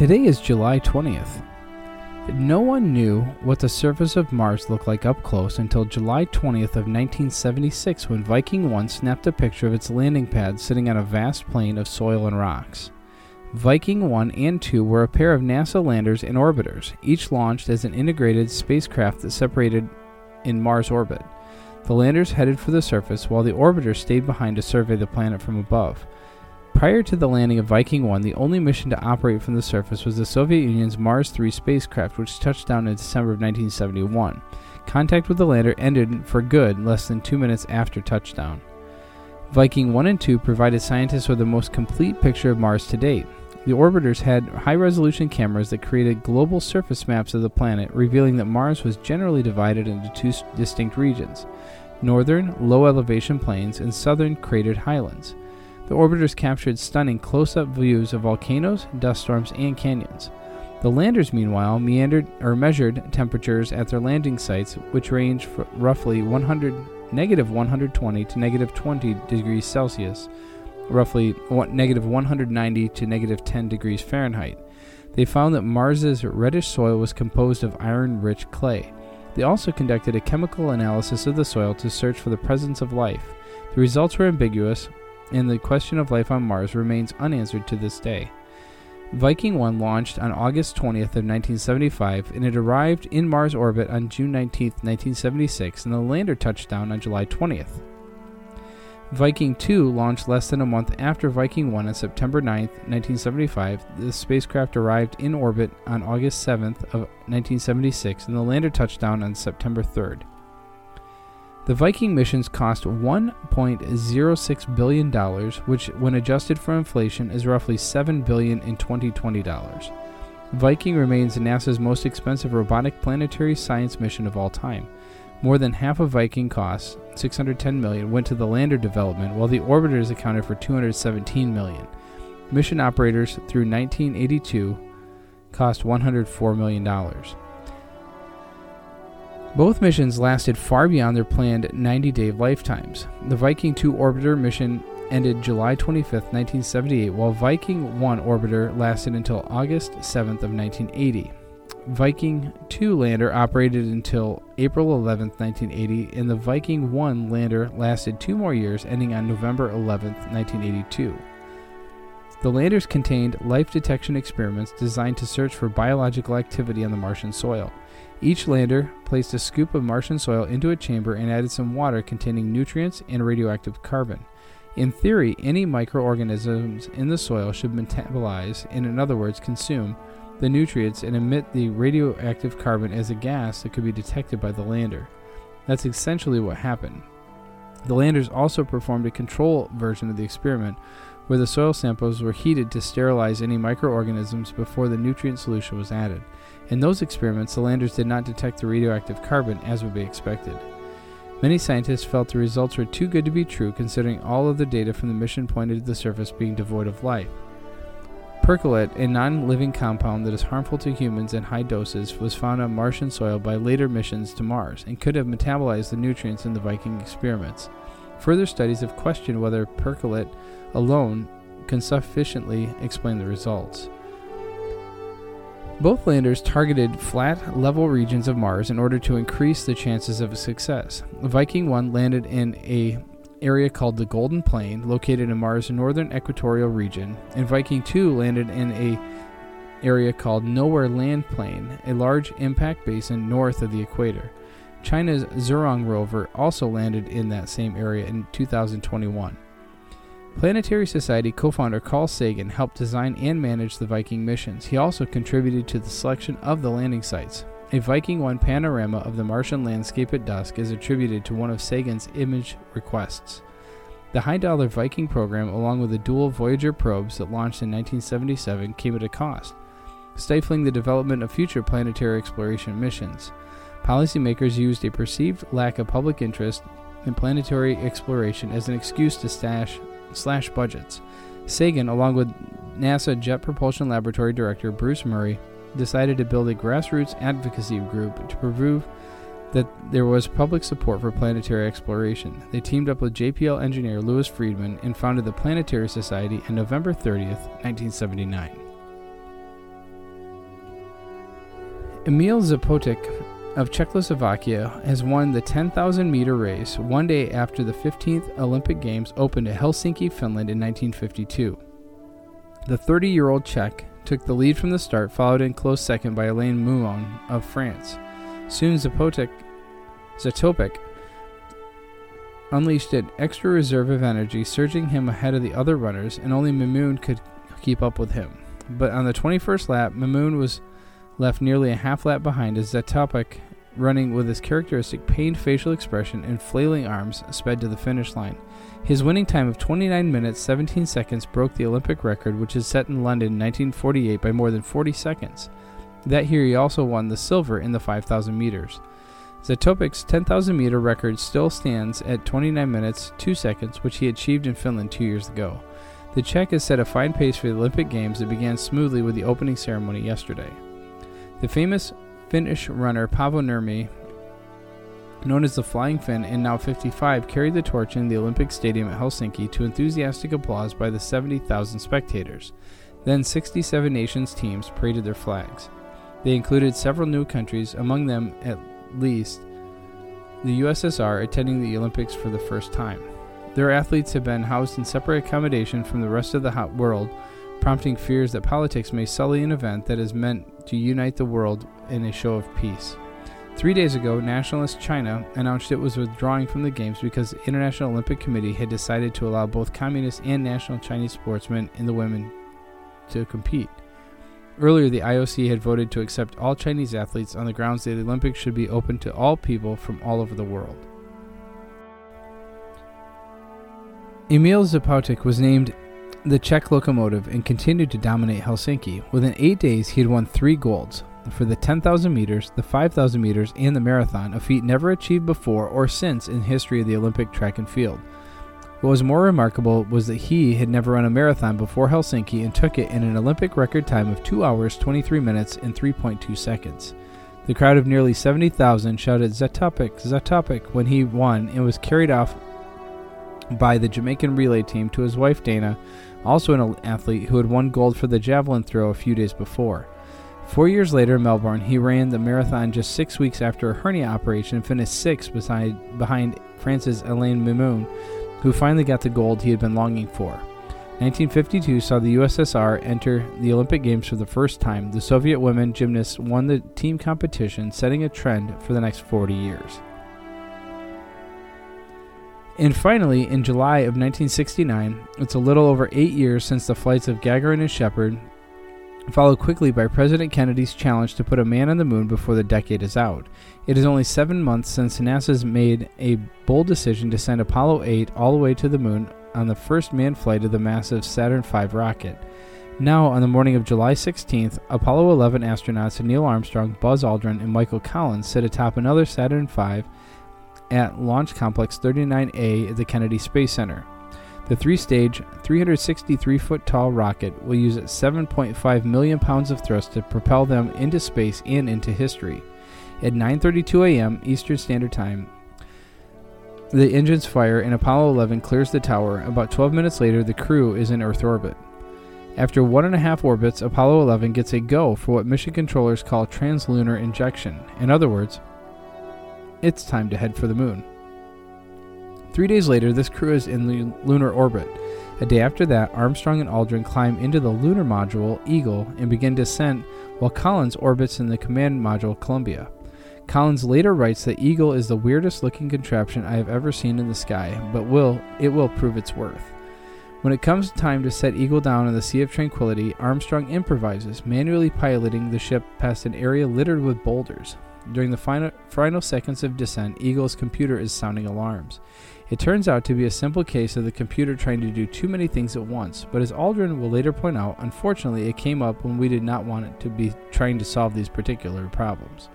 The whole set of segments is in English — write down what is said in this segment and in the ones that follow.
Today is July 20th. No one knew what the surface of Mars looked like up close until July 20th of 1976 when Viking 1 snapped a picture of its landing pad sitting on a vast plain of soil and rocks. Viking 1 and 2 were a pair of NASA landers and orbiters, each launched as an integrated spacecraft that separated in Mars orbit. The landers headed for the surface while the orbiters stayed behind to survey the planet from above. Prior to the landing of Viking 1, the only mission to operate from the surface was the Soviet Union's Mars 3 spacecraft, which touched down in December of 1971. Contact with the lander ended for good less than two minutes after touchdown. Viking 1 and 2 provided scientists with the most complete picture of Mars to date. The orbiters had high resolution cameras that created global surface maps of the planet, revealing that Mars was generally divided into two distinct regions northern, low elevation plains, and southern, cratered highlands. The orbiters captured stunning close up views of volcanoes, dust storms, and canyons. The landers, meanwhile, meandered or measured temperatures at their landing sites, which range from roughly 100, negative 120 to negative 20 degrees Celsius roughly negative 190 to negative 10 degrees Fahrenheit. They found that Mars's reddish soil was composed of iron rich clay. They also conducted a chemical analysis of the soil to search for the presence of life. The results were ambiguous, and the question of life on Mars remains unanswered to this day. Viking 1 launched on August 20th of 1975 and it arrived in Mars orbit on June 19th, 1976 and the lander touched down on July 20th. Viking 2 launched less than a month after Viking 1 on September 9, 1975. The spacecraft arrived in orbit on August 7th of 1976 and the lander touched down on September 3rd. The Viking missions cost $1.06 billion, which when adjusted for inflation is roughly 7 billion in 2020 dollars. Viking remains NASA's most expensive robotic planetary science mission of all time. More than half of Viking costs, 610 million, went to the lander development, while the orbiters accounted for 217 million. Mission operators through 1982 cost 104 million dollars. Both missions lasted far beyond their planned 90-day lifetimes. The Viking 2 orbiter mission ended July 25, 1978, while Viking 1 orbiter lasted until August 7th of 1980. Viking 2 lander operated until April 11, 1980, and the Viking 1 lander lasted two more years, ending on November 11, 1982. The landers contained life detection experiments designed to search for biological activity on the Martian soil. Each lander placed a scoop of Martian soil into a chamber and added some water containing nutrients and radioactive carbon. In theory, any microorganisms in the soil should metabolize, and in other words, consume, the nutrients and emit the radioactive carbon as a gas that could be detected by the lander. That's essentially what happened. The landers also performed a control version of the experiment where the soil samples were heated to sterilize any microorganisms before the nutrient solution was added. In those experiments, the landers did not detect the radioactive carbon as would be expected. Many scientists felt the results were too good to be true considering all of the data from the mission pointed to the surface being devoid of life. Perchlorate, a non living compound that is harmful to humans in high doses, was found on Martian soil by later missions to Mars and could have metabolized the nutrients in the Viking experiments. Further studies have questioned whether perchlorate alone can sufficiently explain the results. Both landers targeted flat, level regions of Mars in order to increase the chances of success. Viking 1 landed in a area called the Golden Plain, located in Mars' northern equatorial region, and Viking 2 landed in a area called Nowhere Land Plain, a large impact basin north of the equator. China's Zhurong rover also landed in that same area in 2021. Planetary Society co founder Carl Sagan helped design and manage the Viking missions. He also contributed to the selection of the landing sites. A Viking 1 panorama of the Martian landscape at dusk is attributed to one of Sagan's image requests. The high dollar Viking program, along with the dual Voyager probes that launched in 1977, came at a cost, stifling the development of future planetary exploration missions. Policymakers used a perceived lack of public interest in planetary exploration as an excuse to stash, slash budgets. Sagan, along with NASA Jet Propulsion Laboratory Director Bruce Murray, decided to build a grassroots advocacy group to prove that there was public support for planetary exploration. They teamed up with JPL engineer Louis Friedman and founded the Planetary Society on November 30th, 1979. Emil Zapotek of Czechoslovakia has won the 10,000 meter race one day after the 15th Olympic Games opened at Helsinki, Finland in 1952. The 30 year old Czech took the lead from the start, followed in close second by Elaine Mimoun of France. Soon Zapotek, Zatopek unleashed an extra reserve of energy, surging him ahead of the other runners, and only Mimoun could keep up with him. But on the 21st lap, Mimoun was left nearly a half lap behind as Zatopek, running with his characteristic pained facial expression and flailing arms, sped to the finish line. His winning time of 29 minutes 17 seconds broke the Olympic record, which is set in London in 1948 by more than 40 seconds. That year, he also won the silver in the 5,000 meters. Zatopek's 10,000 meter record still stands at 29 minutes 2 seconds, which he achieved in Finland two years ago. The Czech has set a fine pace for the Olympic Games that began smoothly with the opening ceremony yesterday. The famous Finnish runner Paavo Nurmi, known as the Flying Finn and now 55, carried the torch in the Olympic Stadium at Helsinki to enthusiastic applause by the 70,000 spectators. Then 67 nations teams paraded their flags. They included several new countries, among them at least the USSR attending the Olympics for the first time. Their athletes have been housed in separate accommodation from the rest of the hot world prompting fears that politics may sully an event that is meant to unite the world in a show of peace. Three days ago, nationalist China announced it was withdrawing from the Games because the International Olympic Committee had decided to allow both communist and national Chinese sportsmen and the women to compete. Earlier, the IOC had voted to accept all Chinese athletes on the grounds that the Olympics should be open to all people from all over the world. Emil Zapotek was named the Czech locomotive and continued to dominate Helsinki. Within eight days, he had won three golds for the 10,000 meters, the 5,000 meters, and the marathon, a feat never achieved before or since in history of the Olympic track and field. What was more remarkable was that he had never run a marathon before Helsinki and took it in an Olympic record time of 2 hours, 23 minutes, and 3.2 seconds. The crowd of nearly 70,000 shouted Zatopek, Zatopek when he won and was carried off by the Jamaican relay team to his wife Dana, also an athlete who had won gold for the javelin throw a few days before. Four years later in Melbourne, he ran the marathon just six weeks after a hernia operation and finished sixth beside, behind France's Elaine Mimoun, who finally got the gold he had been longing for. 1952 saw the USSR enter the Olympic Games for the first time. The Soviet women gymnasts won the team competition, setting a trend for the next 40 years. And finally, in July of 1969, it's a little over eight years since the flights of Gagarin and Shepard, followed quickly by President Kennedy's challenge to put a man on the moon before the decade is out. It is only seven months since NASA's made a bold decision to send Apollo 8 all the way to the moon on the first manned flight of the massive Saturn V rocket. Now, on the morning of July 16th, Apollo 11 astronauts Neil Armstrong, Buzz Aldrin, and Michael Collins sit atop another Saturn V at Launch Complex 39A at the Kennedy Space Center. The three stage, 363 foot tall rocket will use 7.5 million pounds of thrust to propel them into space and into history. At 9:32 a.m. Eastern Standard Time, the engines fire and Apollo 11 clears the tower. About 12 minutes later, the crew is in Earth orbit. After one and a half orbits, Apollo 11 gets a go for what mission controllers call translunar injection. In other words, it's time to head for the moon. Three days later, this crew is in the lunar orbit. A day after that, Armstrong and Aldrin climb into the lunar module Eagle and begin descent while Collins orbits in the command module Columbia. Collins later writes that Eagle is the weirdest looking contraption I have ever seen in the sky, but will it will prove its worth. When it comes time to set Eagle down in the Sea of Tranquility, Armstrong improvises, manually piloting the ship past an area littered with boulders. During the final, final seconds of descent, Eagle's computer is sounding alarms. It turns out to be a simple case of the computer trying to do too many things at once, but as Aldrin will later point out, unfortunately it came up when we did not want it to be trying to solve these particular problems.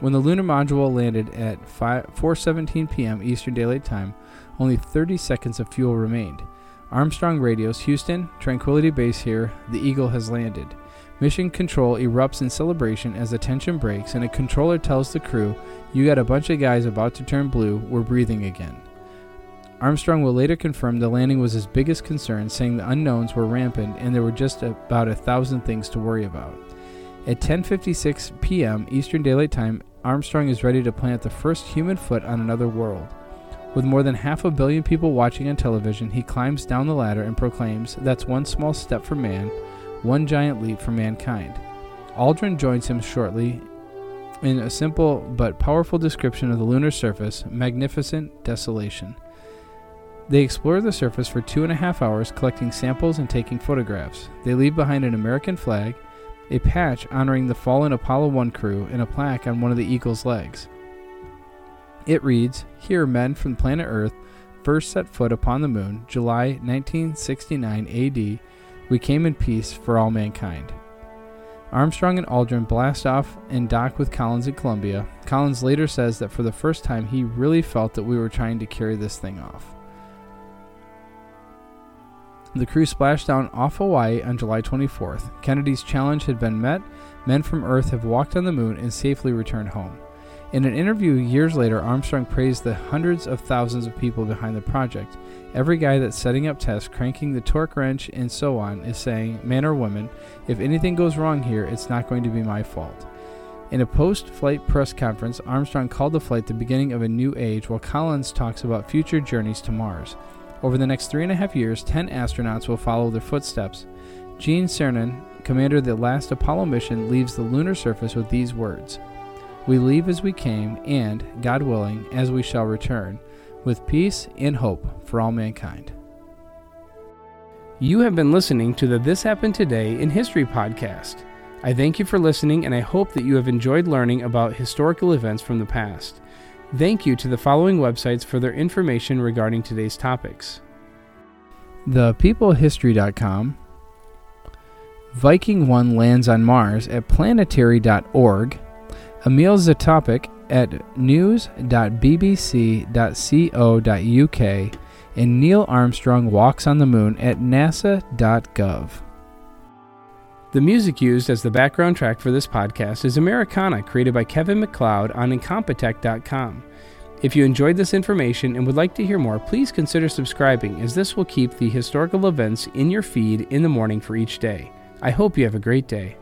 When the lunar module landed at 4:17 p.m. Eastern Daylight Time, only 30 seconds of fuel remained. Armstrong radios Houston, Tranquility Base here, the Eagle has landed. Mission Control erupts in celebration as the tension breaks, and a controller tells the crew, You got a bunch of guys about to turn blue, we're breathing again. Armstrong will later confirm the landing was his biggest concern, saying the unknowns were rampant and there were just about a thousand things to worry about. At 10:56 p.m. Eastern Daylight Time, Armstrong is ready to plant the first human foot on another world. With more than half a billion people watching on television, he climbs down the ladder and proclaims, That's one small step for man, one giant leap for mankind. Aldrin joins him shortly in a simple but powerful description of the lunar surface magnificent desolation. They explore the surface for two and a half hours, collecting samples and taking photographs. They leave behind an American flag, a patch honoring the fallen Apollo 1 crew, and a plaque on one of the Eagle's legs. It reads Here, men from planet Earth first set foot upon the moon, July 1969 AD. We came in peace for all mankind. Armstrong and Aldrin blast off and dock with Collins at Columbia. Collins later says that for the first time he really felt that we were trying to carry this thing off. The crew splashed down off Hawaii on July 24th. Kennedy's challenge had been met. Men from Earth have walked on the moon and safely returned home. In an interview years later, Armstrong praised the hundreds of thousands of people behind the project. Every guy that's setting up tests, cranking the torque wrench, and so on is saying, man or woman, if anything goes wrong here, it's not going to be my fault. In a post flight press conference, Armstrong called the flight the beginning of a new age, while Collins talks about future journeys to Mars. Over the next three and a half years, 10 astronauts will follow their footsteps. Gene Cernan, commander of the last Apollo mission, leaves the lunar surface with these words we leave as we came, and, God willing, as we shall return, with peace and hope for all mankind. You have been listening to the This Happened Today in History podcast. I thank you for listening, and I hope that you have enjoyed learning about historical events from the past. Thank you to the following websites for their information regarding today's topics ThePeopleHistory.com, Viking 1 lands on Mars at planetary.org, Emil Zatopic at news.bbc.co.uk and Neil Armstrong walks on the moon at nasa.gov. The music used as the background track for this podcast is Americana, created by Kevin MacLeod on Incompetech.com. If you enjoyed this information and would like to hear more, please consider subscribing, as this will keep the historical events in your feed in the morning for each day. I hope you have a great day.